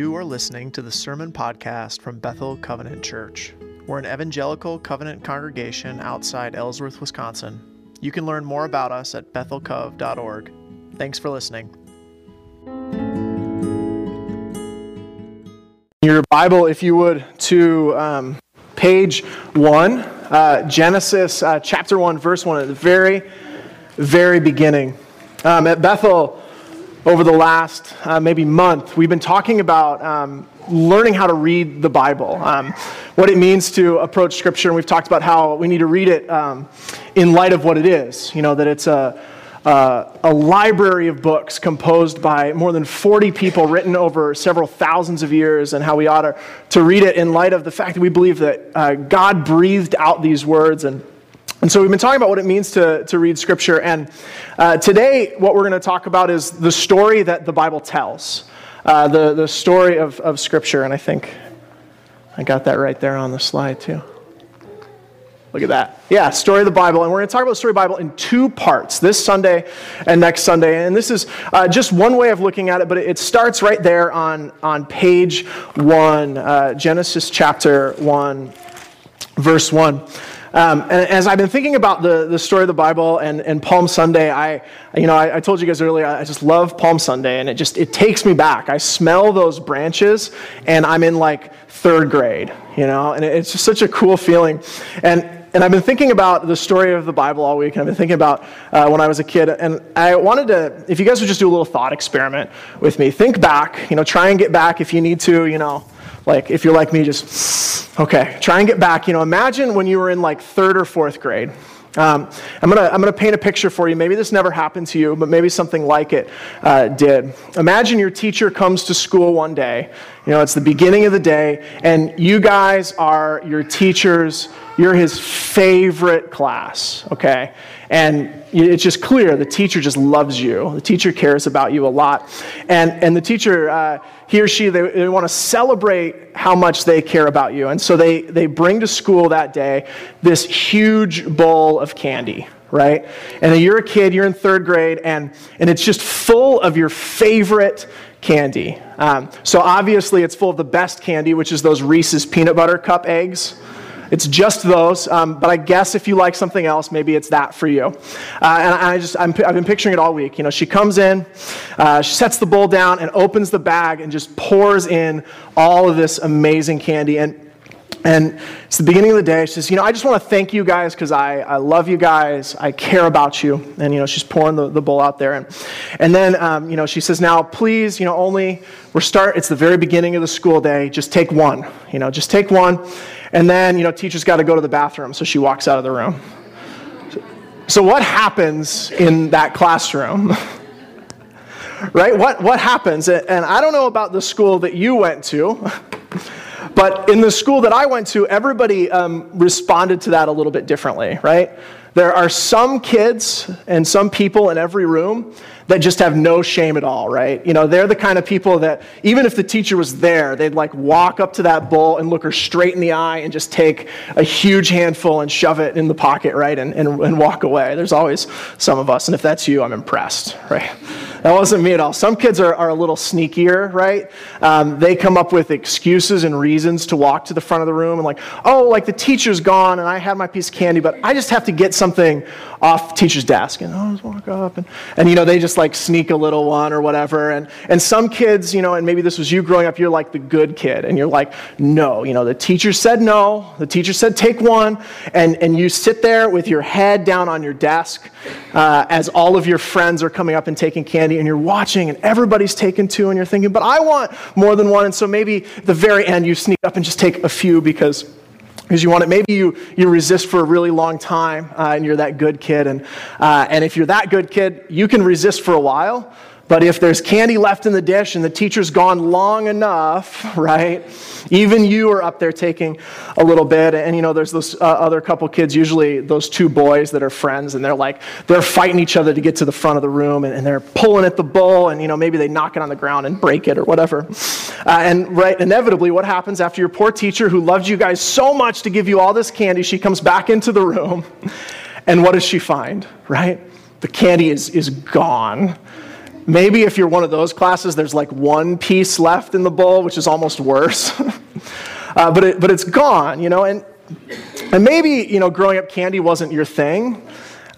You are listening to the Sermon Podcast from Bethel Covenant Church. We're an evangelical covenant congregation outside Ellsworth, Wisconsin. You can learn more about us at bethelcov.org. Thanks for listening. Your Bible, if you would, to um, page 1, uh, Genesis uh, chapter 1, verse 1, at the very, very beginning. Um, at Bethel, over the last uh, maybe month, we've been talking about um, learning how to read the Bible, um, what it means to approach Scripture, and we've talked about how we need to read it um, in light of what it is. You know, that it's a, a, a library of books composed by more than 40 people written over several thousands of years, and how we ought to, to read it in light of the fact that we believe that uh, God breathed out these words and and so we've been talking about what it means to, to read Scripture. And uh, today, what we're going to talk about is the story that the Bible tells, uh, the, the story of, of Scripture. And I think I got that right there on the slide, too. Look at that. Yeah, story of the Bible. And we're going to talk about the story of the Bible in two parts this Sunday and next Sunday. And this is uh, just one way of looking at it, but it starts right there on, on page one, uh, Genesis chapter 1, verse 1. Um, and as I've been thinking about the, the story of the Bible and, and Palm Sunday, I, you know, I, I, told you guys earlier, I just love Palm Sunday, and it just it takes me back. I smell those branches, and I'm in like third grade, you know, and it's just such a cool feeling. And and I've been thinking about the story of the Bible all week, and I've been thinking about uh, when I was a kid, and I wanted to, if you guys would just do a little thought experiment with me, think back, you know, try and get back if you need to, you know like, if you're like me, just, okay, try and get back. You know, imagine when you were in like third or fourth grade. Um, I'm going to I'm gonna paint a picture for you. Maybe this never happened to you, but maybe something like it uh, did. Imagine your teacher comes to school one day. You know, it's the beginning of the day, and you guys are your teacher's, you're his favorite class, okay? And it's just clear the teacher just loves you. The teacher cares about you a lot. And, and the teacher, uh, he or she, they, they want to celebrate how much they care about you. And so they, they bring to school that day this huge bowl of candy, right? And you're a kid, you're in third grade, and, and it's just full of your favorite candy. Um, so obviously, it's full of the best candy, which is those Reese's peanut butter cup eggs. It's just those, um, but I guess if you like something else, maybe it's that for you. Uh, and I just, i have been picturing it all week. You know, she comes in, uh, she sets the bowl down and opens the bag and just pours in all of this amazing candy. And and it's the beginning of the day. She says, You know, I just want to thank you guys because I, I love you guys. I care about you. And, you know, she's pouring the, the bowl out there. And, and then, um, you know, she says, Now, please, you know, only, we're start, it's the very beginning of the school day. Just take one. You know, just take one. And then, you know, teacher's got to go to the bathroom, so she walks out of the room. So, what happens in that classroom? right? What, what happens? And I don't know about the school that you went to, but in the school that I went to, everybody um, responded to that a little bit differently, right? There are some kids and some people in every room that just have no shame at all, right? You know, they're the kind of people that even if the teacher was there, they'd like walk up to that bowl and look her straight in the eye and just take a huge handful and shove it in the pocket, right? And, and, and walk away. There's always some of us. And if that's you, I'm impressed, right? That wasn't me at all. Some kids are, are a little sneakier, right? Um, they come up with excuses and reasons to walk to the front of the room and, like, oh, like the teacher's gone and I had my piece of candy, but I just have to get something off teacher's desk. And I'll just walk up. And, and, you know, they just like sneak a little one or whatever. And, and some kids, you know, and maybe this was you growing up, you're like the good kid. And you're like, no, you know, the teacher said no. The teacher said take one. And, and you sit there with your head down on your desk uh, as all of your friends are coming up and taking candy. And you're watching and everybody's taking two. And you're thinking, but I want more than one. And so maybe the very end, you sneak up and just take a few because because you want it. Maybe you, you resist for a really long time uh, and you're that good kid. And, uh, and if you're that good kid, you can resist for a while. But if there's candy left in the dish and the teacher's gone long enough, right, even you are up there taking a little bit. And, you know, there's those uh, other couple kids, usually those two boys that are friends, and they're like, they're fighting each other to get to the front of the room, and, and they're pulling at the bowl, and, you know, maybe they knock it on the ground and break it or whatever. Uh, and, right, inevitably, what happens after your poor teacher who loved you guys so much to give you all this candy, she comes back into the room, and what does she find, right? The candy is, is gone maybe if you're one of those classes, there's like one piece left in the bowl, which is almost worse. uh, but, it, but it's gone, you know, and, and maybe, you know, growing up candy wasn't your thing.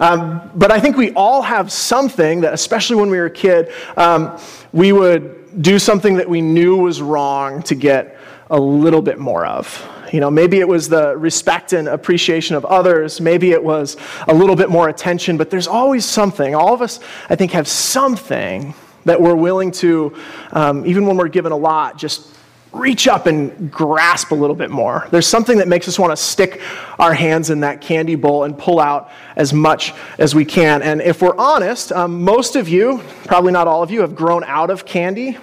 Um, but I think we all have something that, especially when we were a kid, um, we would do something that we knew was wrong to get a little bit more of. You know, maybe it was the respect and appreciation of others. Maybe it was a little bit more attention, but there's always something. All of us, I think, have something that we're willing to, um, even when we're given a lot, just reach up and grasp a little bit more. There's something that makes us want to stick our hands in that candy bowl and pull out as much as we can. And if we're honest, um, most of you, probably not all of you, have grown out of candy.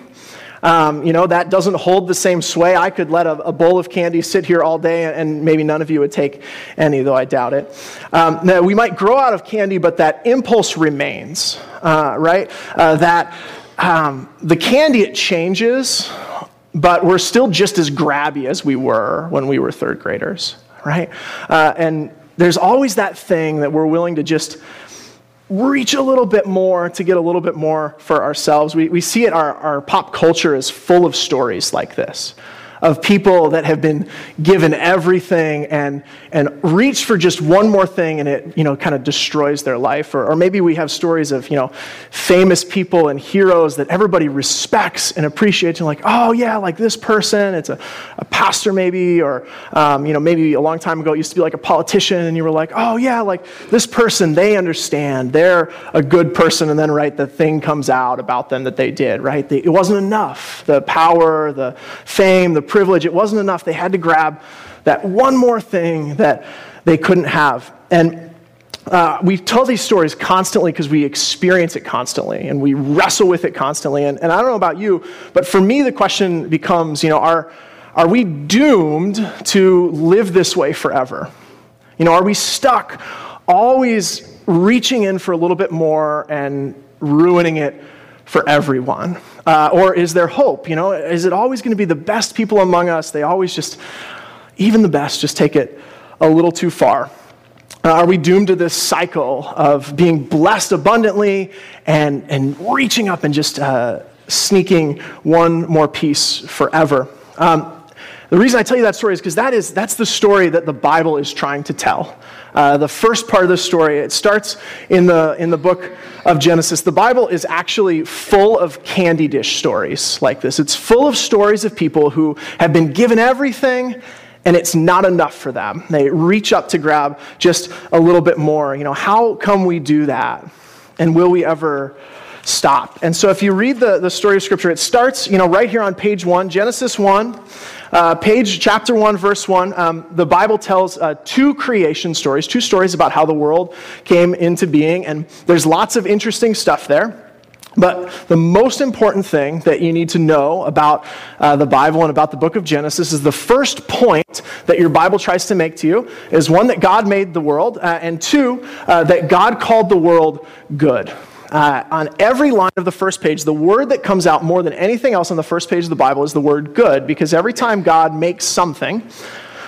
Um, you know, that doesn't hold the same sway. I could let a, a, bowl of candy sit here all day and maybe none of you would take any, though I doubt it. Um, now, we might grow out of candy, but that impulse remains, uh, right? Uh, that um, the candy, it changes, but we're still just as grabby as we were when we were third graders, right? Uh, and there's always that thing that we're willing to just reach a little bit more to get a little bit more for ourselves. We, we see it, our, our pop culture is full of stories like this of people that have been given everything and, and reach for just one more thing and it you know kind of destroys their life. Or, or maybe we have stories of you know famous people and heroes that everybody respects and appreciates and like oh yeah like this person it's a, a pastor maybe or um, you know maybe a long time ago it used to be like a politician and you were like oh yeah like this person they understand they're a good person. And then right the thing comes out about them that they did right? It wasn't enough. The power the fame the privilege, it wasn't enough. They had to grab that one more thing that they couldn't have. And uh, we tell these stories constantly because we experience it constantly and we wrestle with it constantly. And, and I don't know about you, but for me, the question becomes you know, are, are we doomed to live this way forever? You know, are we stuck always reaching in for a little bit more and ruining it for everyone? Uh, or is there hope? You know, is it always going to be the best people among us? They always just, even the best, just take it a little too far. Uh, are we doomed to this cycle of being blessed abundantly and, and reaching up and just uh, sneaking one more piece forever? Um, the reason I tell you that story is because that is, that's the story that the Bible is trying to tell. Uh, the first part of the story, it starts in the, in the book of Genesis. The Bible is actually full of candy dish stories like this. It's full of stories of people who have been given everything and it's not enough for them. They reach up to grab just a little bit more. You know, how come we do that? And will we ever stop? And so if you read the, the story of Scripture, it starts, you know, right here on page one, Genesis 1. Uh, page chapter 1, verse 1, um, the Bible tells uh, two creation stories, two stories about how the world came into being, and there's lots of interesting stuff there. But the most important thing that you need to know about uh, the Bible and about the book of Genesis is the first point that your Bible tries to make to you is one, that God made the world, uh, and two, uh, that God called the world good. Uh, on every line of the first page, the word that comes out more than anything else on the first page of the Bible is the word good, because every time God makes something,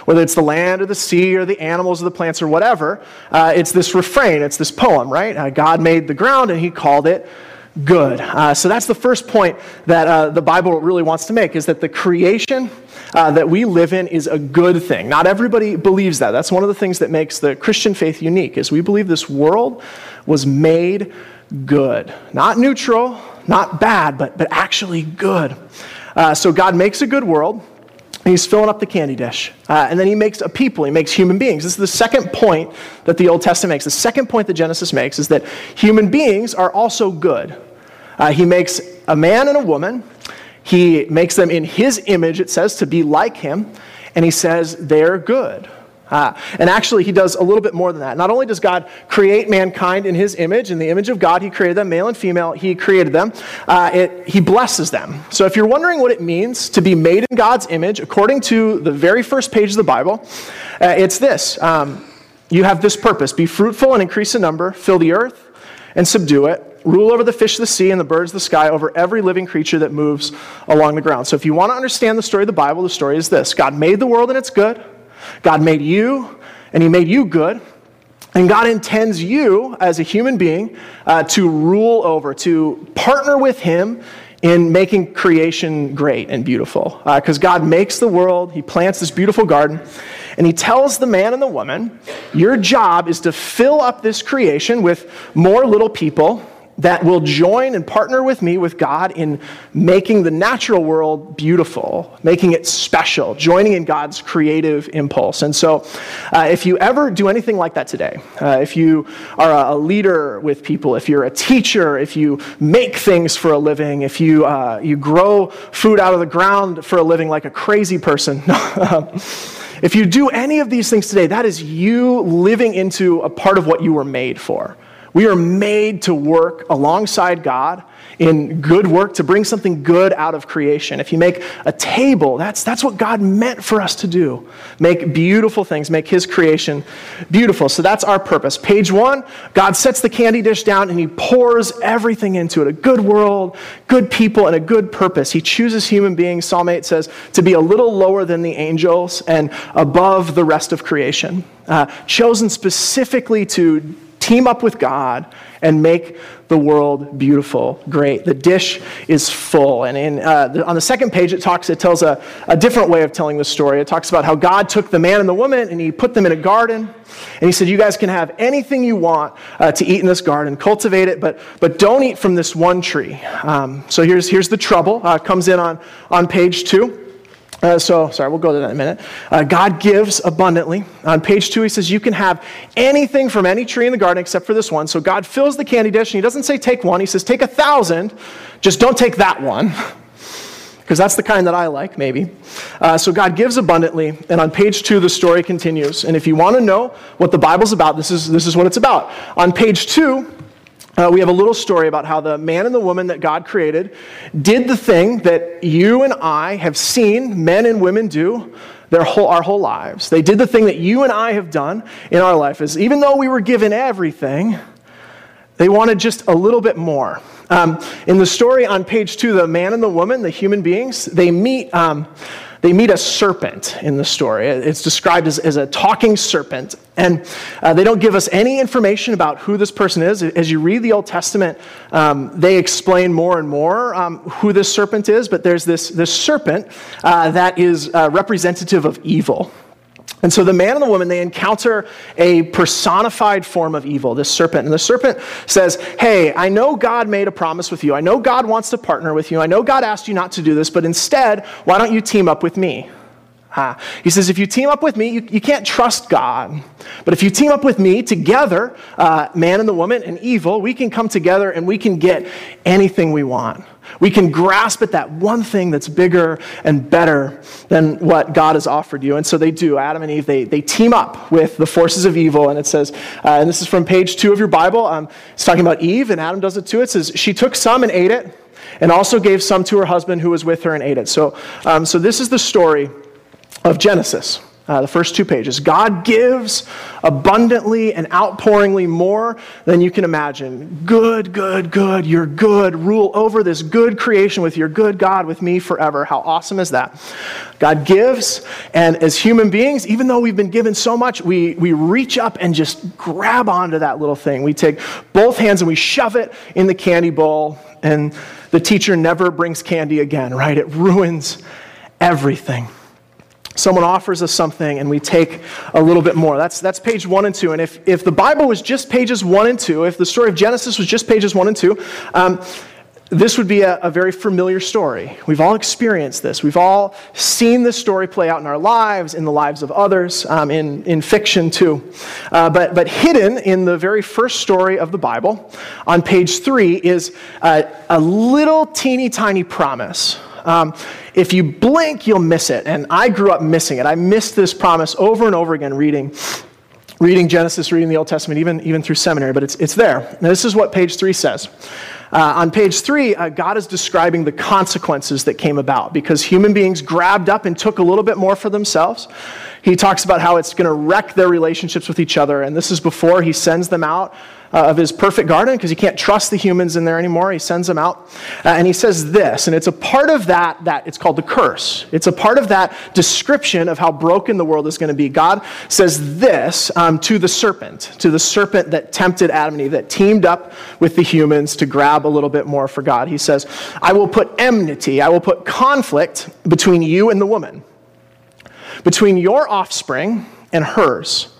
whether it's the land or the sea or the animals or the plants or whatever, uh, it's this refrain, it's this poem, right? Uh, God made the ground and he called it good. Uh, so that's the first point that uh, the Bible really wants to make is that the creation uh, that we live in is a good thing. Not everybody believes that. That's one of the things that makes the Christian faith unique is we believe this world was made good. Not neutral, not bad, but, but actually good. Uh, so God makes a good world. He's filling up the candy dish. Uh, and then he makes a people, he makes human beings. This is the second point that the Old Testament makes. The second point that Genesis makes is that human beings are also good. Uh, he makes a man and a woman. He makes them in his image, it says, to be like him. And he says they're good. Uh, and actually, he does a little bit more than that. Not only does God create mankind in his image, in the image of God, he created them, male and female, he created them, uh, it, he blesses them. So if you're wondering what it means to be made in God's image, according to the very first page of the Bible, uh, it's this. Um, you have this purpose be fruitful and increase in number, fill the earth and subdue it. Rule over the fish of the sea and the birds of the sky, over every living creature that moves along the ground. So, if you want to understand the story of the Bible, the story is this God made the world and it's good. God made you, and He made you good. And God intends you as a human being uh, to rule over, to partner with Him in making creation great and beautiful. Because uh, God makes the world, He plants this beautiful garden, and He tells the man and the woman, Your job is to fill up this creation with more little people that will join and partner with me, with God, in making the natural world beautiful, making it special, joining in God's creative impulse. And so, uh, if you ever do anything like that today, uh, if you are a leader with people, if you're a teacher, if you make things for a living, if you, uh, you grow food out of the ground for a living like a crazy person, if you do any of these things today, that is you living into a part of what you were made for. We are made to work alongside God in good work to bring something good out of creation. If you make a table, that's, that's what God meant for us to do. Make beautiful things, make His creation beautiful. So that's our purpose. Page one, God sets the candy dish down and He pours everything into it a good world, good people, and a good purpose. He chooses human beings, Psalm 8 says, to be a little lower than the angels and above the rest of creation. Uh, chosen specifically to team up with God and make the world beautiful, great. The dish is full. And in, uh, the, on the second page, it talks, it tells a, a different way of telling the story. It talks about how God took the man and the woman and he put them in a garden. And he said, You guys can have anything you want uh, to eat in this garden, cultivate it, but, but don't eat from this one tree. Um, so here's, here's the trouble. Uh, comes in on, on page two. Uh, so, sorry, we'll go to that in a minute. Uh, God gives abundantly. On page two, he says, You can have anything from any tree in the garden except for this one. So, God fills the candy dish, and he doesn't say take one, he says take a thousand. Just don't take that one, because that's the kind that I like, maybe. Uh, so, God gives abundantly, and on page two, the story continues. And if you want to know what the Bible's about, this is, this is what it's about. On page two, uh, we have a little story about how the man and the woman that God created did the thing that you and I have seen men and women do their whole, our whole lives. They did the thing that you and I have done in our life. Is even though we were given everything, they wanted just a little bit more. Um, in the story on page two, the man and the woman, the human beings, they meet. Um, they meet a serpent in the story. It's described as, as a talking serpent. And uh, they don't give us any information about who this person is. As you read the Old Testament, um, they explain more and more um, who this serpent is, but there's this, this serpent uh, that is uh, representative of evil. And so the man and the woman, they encounter a personified form of evil, this serpent. And the serpent says, Hey, I know God made a promise with you. I know God wants to partner with you. I know God asked you not to do this, but instead, why don't you team up with me? He says, if you team up with me, you, you can't trust God. But if you team up with me together, uh, man and the woman and evil, we can come together and we can get anything we want. We can grasp at that one thing that's bigger and better than what God has offered you. And so they do. Adam and Eve, they, they team up with the forces of evil. And it says, uh, and this is from page two of your Bible, um, it's talking about Eve, and Adam does it too. It says, She took some and ate it, and also gave some to her husband who was with her and ate it. So, um, so this is the story of Genesis. Uh, the first two pages. God gives abundantly and outpouringly more than you can imagine. Good, good, good. You're good. Rule over this good creation with your good God with me forever. How awesome is that? God gives, and as human beings, even though we've been given so much, we, we reach up and just grab onto that little thing. We take both hands and we shove it in the candy bowl, and the teacher never brings candy again, right? It ruins everything someone offers us something and we take a little bit more. That's, that's page one and two. And if, if the Bible was just pages one and two, if the story of Genesis was just pages one and two, um, this would be a, a, very familiar story. We've all experienced this. We've all seen this story play out in our lives, in the lives of others, um, in, in fiction too. Uh, but, but hidden in the very first story of the Bible, on page three, is a, a little teeny tiny promise um, if you blink, you'll miss it. And I grew up missing it. I missed this promise over and over again reading, reading Genesis, reading the Old Testament, even, even through seminary, but it's, it's there. Now, this is what page three says. Uh, on page three, uh, God is describing the consequences that came about because human beings grabbed up and took a little bit more for themselves. He talks about how it's going to wreck their relationships with each other, and this is before he sends them out uh, of his perfect garden because he can't trust the humans in there anymore. He sends them out. Uh, and he says this, and it's a part of that that it's called the curse. It's a part of that description of how broken the world is going to be. God says this um, to the serpent, to the serpent that tempted Adam and Eve, that teamed up with the humans to grab a little bit more for God. He says, I will put enmity, I will put conflict between you and the woman, between your offspring and hers.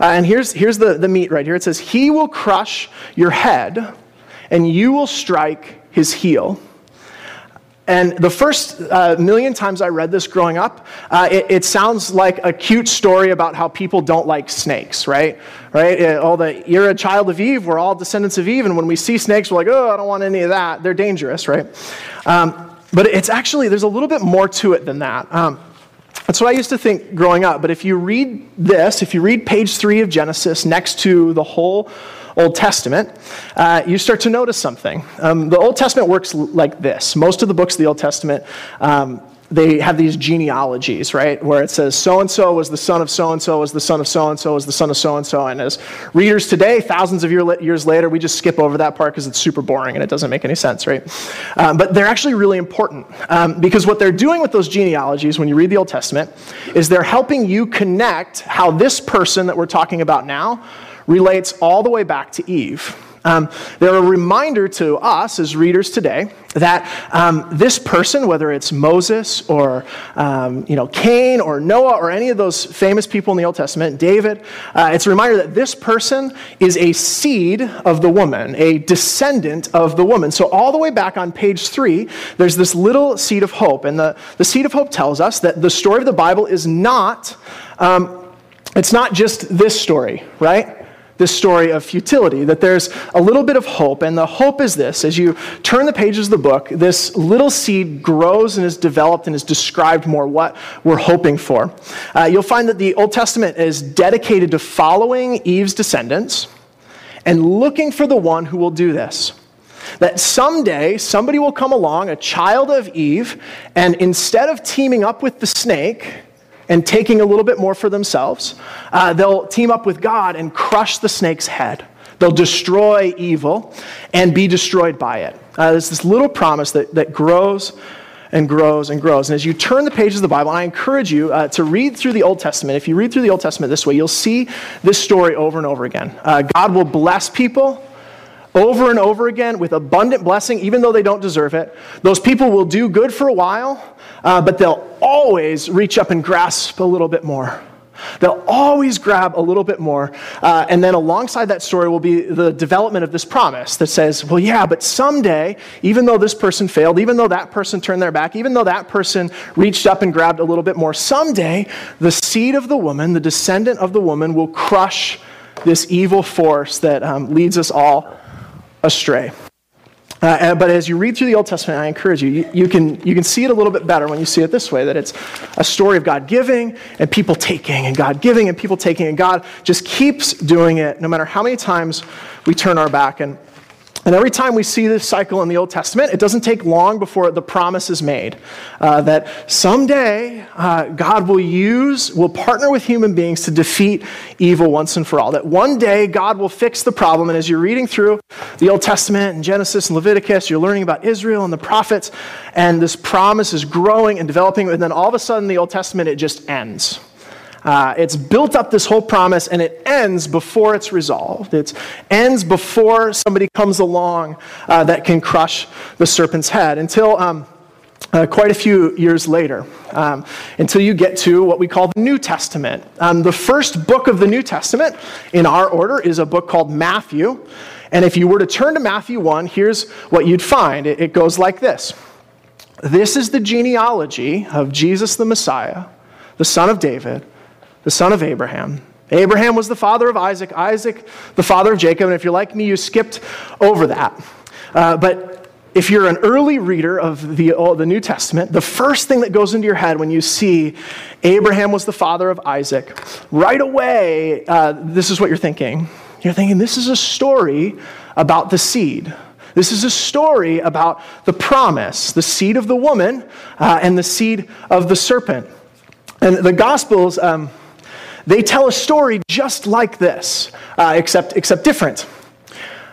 Uh, and here's, here's the, the meat right here. It says, He will crush your head, and you will strike his heel. And the first uh, million times I read this growing up, uh, it, it, sounds like a cute story about how people don't like snakes, right? Right? It, all the you're a child of Eve. We're all descendants of Eve, and when we see snakes, we're like, oh, I don't want any of that. They're dangerous, right? Um, but it's actually there's a little bit more to it than that. Um, that's what I used to think growing up. But if you read this, if you read page three of Genesis next to the whole Old Testament, uh, you start to notice something. Um, the Old Testament works like this. Most of the books of the Old Testament um, they have these genealogies, right? Where it says so and so was the son of so and so, was the son of so and so, was the son of so and so. And as readers today, thousands of year, years later, we just skip over that part because it's super boring and it doesn't make any sense, right? Um, but they're actually really important um, because what they're doing with those genealogies, when you read the Old Testament, is they're helping you connect how this person that we're talking about now relates all the way back to Eve. Um, they're a reminder to us as readers today that um, this person, whether it's Moses or um, you know Cain or Noah or any of those famous people in the Old Testament, David, uh, it's a reminder that this person is a seed of the woman, a descendant of the woman. So all the way back on page three, there's this little seed of hope, and the, the seed of hope tells us that the story of the Bible is not. Um, it's not just this story, right? This story of futility, that there's a little bit of hope. And the hope is this as you turn the pages of the book, this little seed grows and is developed and is described more what we're hoping for. Uh, you'll find that the Old Testament is dedicated to following Eve's descendants and looking for the one who will do this. That someday somebody will come along, a child of Eve, and instead of teaming up with the snake, and taking a little bit more for themselves, uh, they'll team up with God and crush the snake's head. They'll destroy evil and be destroyed by it. Uh, there's this little promise that, that grows and grows and grows. And as you turn the pages of the Bible, I encourage you uh, to read through the Old Testament. If you read through the Old Testament this way, you'll see this story over and over again. Uh, God will bless people over and over again with abundant blessing, even though they don't deserve it. Those people will do good for a while, uh, but they'll always reach up and grasp a little bit more. They'll always grab a little bit more. Uh, and then alongside that story will be the development of this promise that says, well, yeah, but someday, even though this person failed, even though that person turned their back, even though that person reached up and grabbed a little bit more, someday the seed of the woman, the descendant of the woman, will crush this evil force that um, leads us all astray. Uh, but as you read through the Old Testament, I encourage you, you, you, can, you can see it a little bit better when you see it this way that it's a story of God giving and people taking, and God giving and people taking, and God just keeps doing it no matter how many times we turn our back. And and every time we see this cycle in the Old Testament, it doesn't take long before the promise is made uh, that someday uh, God will use, will partner with human beings to defeat evil once and for all. That one day God will fix the problem. And as you're reading through the Old Testament and Genesis and Leviticus, you're learning about Israel and the prophets, and this promise is growing and developing. And then all of a sudden, the Old Testament, it just ends. Uh, it's built up this whole promise and it ends before it's resolved. It ends before somebody comes along uh, that can crush the serpent's head until um, uh, quite a few years later, um, until you get to what we call the New Testament. Um, the first book of the New Testament in our order is a book called Matthew. And if you were to turn to Matthew 1, here's what you'd find it, it goes like this. This is the genealogy of Jesus the Messiah, the son of David the son of Abraham. Abraham was the father of Isaac, Isaac, the father of Jacob. And if you're like me, you skipped over that. Uh, but if you're an early reader of the, the New Testament, the first thing that goes into your head when you see Abraham was the father of Isaac, right away, uh, this is what you're thinking. You're thinking, this is a story about the seed. This is a story about the promise, the seed of the woman uh, and the seed of the serpent. And the Gospels. Um, they tell a story just like this, uh, except, except different.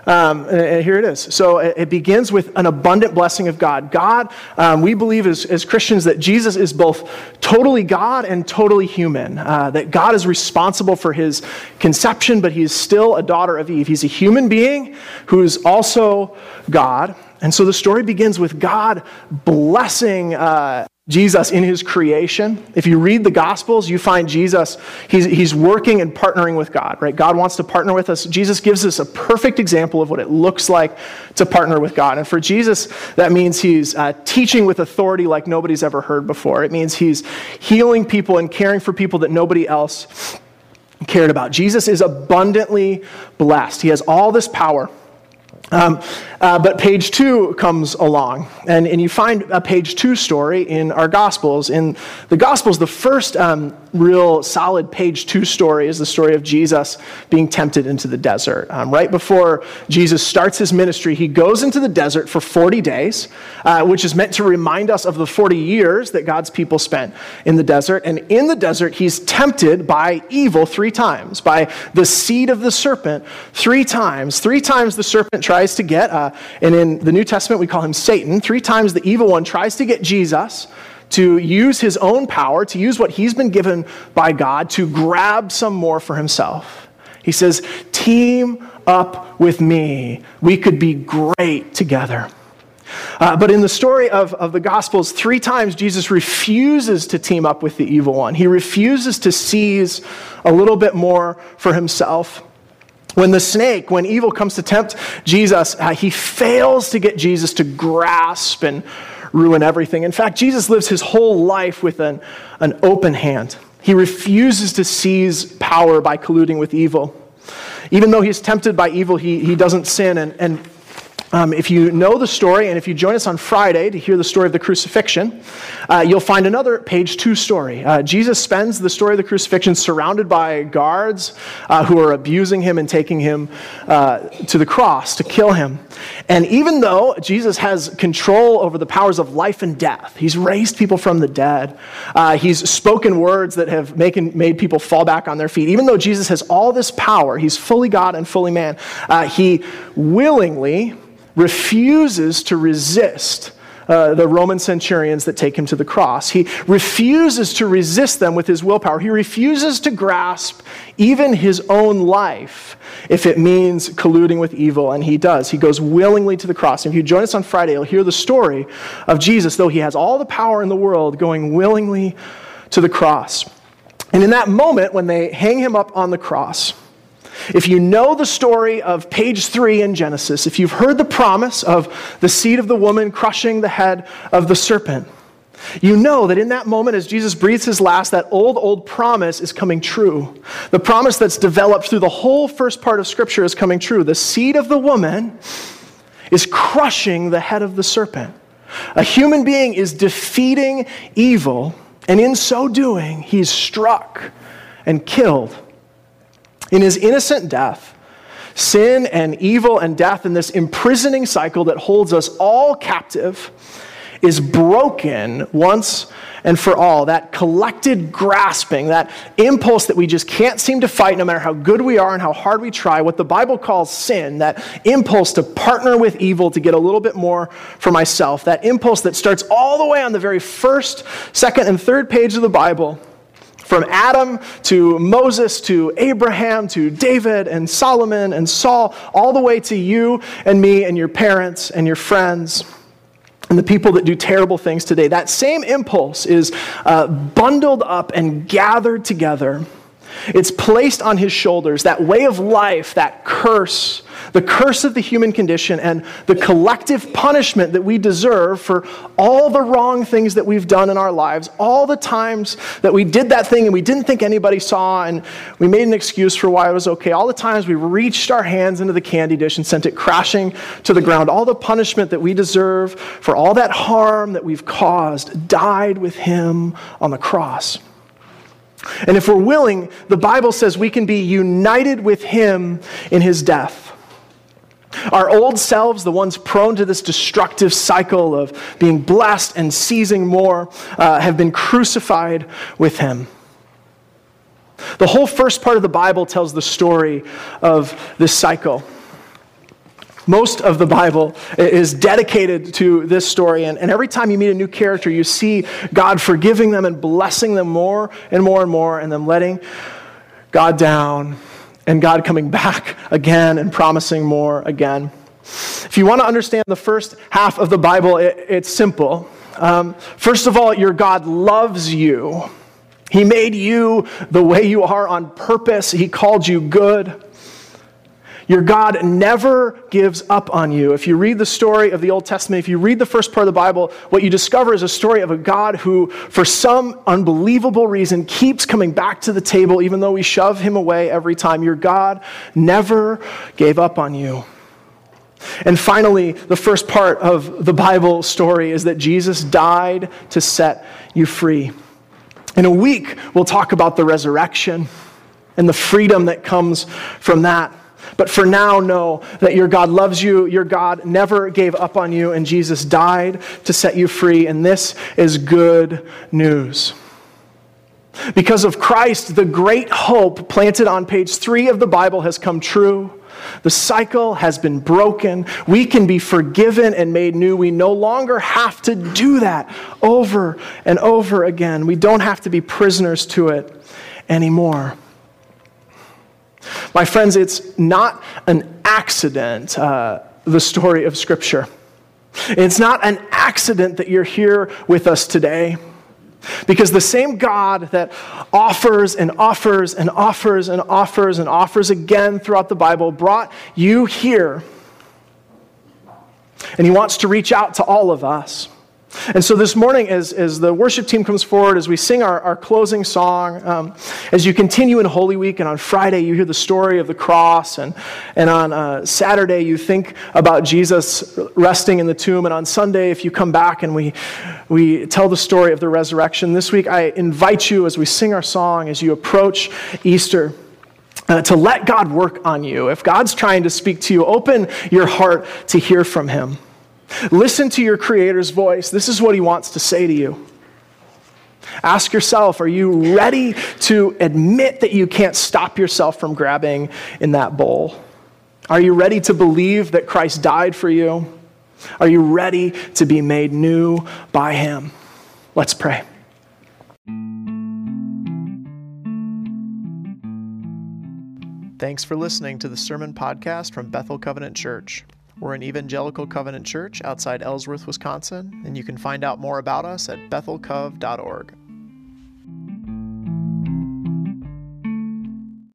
Um, and here it is. So it begins with an abundant blessing of God. God, um, we believe as, as Christians that Jesus is both totally God and totally human. Uh, that God is responsible for his conception, but he is still a daughter of Eve. He's a human being who is also God. And so the story begins with God blessing uh, Jesus in his creation. If you read the Gospels, you find Jesus, he's, he's working and partnering with God, right? God wants to partner with us. Jesus gives us a perfect example of what it looks like to partner with God. And for Jesus, that means he's uh, teaching with authority like nobody's ever heard before. It means he's healing people and caring for people that nobody else cared about. Jesus is abundantly blessed, he has all this power. Um, uh, but page two comes along, and, and you find a page two story in our Gospels. In the Gospels, the first um, real solid page two story is the story of Jesus being tempted into the desert. Um, right before Jesus starts his ministry, he goes into the desert for 40 days, uh, which is meant to remind us of the 40 years that God's people spent in the desert. And in the desert, he's tempted by evil three times, by the seed of the serpent three times. Three times the serpent tries to get. Uh, and in the New Testament, we call him Satan. Three times the evil one tries to get Jesus to use his own power, to use what he's been given by God to grab some more for himself. He says, Team up with me. We could be great together. Uh, but in the story of, of the Gospels, three times Jesus refuses to team up with the evil one. He refuses to seize a little bit more for himself. When the snake, when evil comes to tempt Jesus, uh, he fails to get Jesus to grasp and ruin everything. In fact, Jesus lives his whole life with an, an open hand. He refuses to seize power by colluding with evil. Even though he's tempted by evil, he, he doesn't sin. And, and um, if you know the story, and if you join us on Friday to hear the story of the crucifixion, uh, you'll find another page two story. Uh, Jesus spends the story of the crucifixion surrounded by guards uh, who are abusing him and taking him uh, to the cross to kill him. And even though Jesus has control over the powers of life and death, he's raised people from the dead, uh, he's spoken words that have making, made people fall back on their feet. Even though Jesus has all this power, he's fully God and fully man, uh, he willingly refuses to resist uh, the Roman centurions that take him to the cross. He refuses to resist them with his willpower. He refuses to grasp even his own life if it means colluding with evil, and he does. He goes willingly to the cross. And if you join us on Friday, you'll hear the story of Jesus, though he has all the power in the world, going willingly to the cross. And in that moment, when they hang him up on the cross, if you know the story of page three in Genesis, if you've heard the promise of the seed of the woman crushing the head of the serpent, you know that in that moment, as Jesus breathes his last, that old, old promise is coming true. The promise that's developed through the whole first part of Scripture is coming true. The seed of the woman is crushing the head of the serpent. A human being is defeating evil, and in so doing, he's struck and killed in his innocent death, sin and evil and death and this imprisoning cycle that holds us all captive is broken once and for all. That collected grasping, that impulse that we just can't seem to fight no matter how good we are and how hard we try, what the Bible calls sin, that impulse to partner with evil to get a little bit more for myself, that impulse that starts all the way on the very first, second, and third page of the Bible from Adam to Moses to Abraham to David and Solomon and Saul, all the way to you and me and your parents and your friends and the people that do terrible things today. That same impulse is uh, bundled up and gathered together. It's placed on his shoulders, that way of life, that curse the curse of the human condition and the collective punishment that we deserve for all the wrong things that we've done in our lives, all the times that we did that thing and we didn't think anybody saw and we made an excuse for why it was okay, all the times we reached our hands into the candy dish and sent it crashing to the ground, all the punishment that we deserve for all that harm that we've caused died with him on the cross. And if we're willing, the Bible says we can be united with him in his death. Our old selves, the ones prone to this destructive cycle of being blessed and seizing more, uh, have been crucified with him. The whole first part of the Bible tells the story of this cycle. Most of the Bible is dedicated to this story, and, and every time you meet a new character, you see God forgiving them and blessing them more and more and more, and then letting God down, and God coming back again and promising more again. If you want to understand the first half of the Bible, it, it's simple. Um, first of all, your God loves you. He made you the way you are on purpose, He called you good. Your God never gives up on you. If you read the story of the Old Testament, if you read the first part of the Bible, what you discover is a story of a God who, for some unbelievable reason, keeps coming back to the table even though we shove him away every time. Your God never gave up on you. And finally, the first part of the Bible story is that Jesus died to set you free. In a week, we'll talk about the resurrection and the freedom that comes from that. But for now, know that your God loves you, your God never gave up on you, and Jesus died to set you free. And this is good news. Because of Christ, the great hope planted on page three of the Bible has come true. The cycle has been broken. We can be forgiven and made new. We no longer have to do that over and over again. We don't have to be prisoners to it anymore. My friends, it's not an accident, uh, the story of Scripture. It's not an accident that you're here with us today. Because the same God that offers and offers and offers and offers and offers again throughout the Bible brought you here. And He wants to reach out to all of us. And so this morning, as, as the worship team comes forward, as we sing our, our closing song, um, as you continue in Holy Week, and on Friday you hear the story of the cross, and, and on uh, Saturday you think about Jesus resting in the tomb, and on Sunday, if you come back and we, we tell the story of the resurrection, this week I invite you as we sing our song, as you approach Easter, uh, to let God work on you. If God's trying to speak to you, open your heart to hear from Him. Listen to your Creator's voice. This is what He wants to say to you. Ask yourself are you ready to admit that you can't stop yourself from grabbing in that bowl? Are you ready to believe that Christ died for you? Are you ready to be made new by Him? Let's pray. Thanks for listening to the Sermon Podcast from Bethel Covenant Church. We're an evangelical covenant church outside Ellsworth, Wisconsin, and you can find out more about us at bethelcov.org.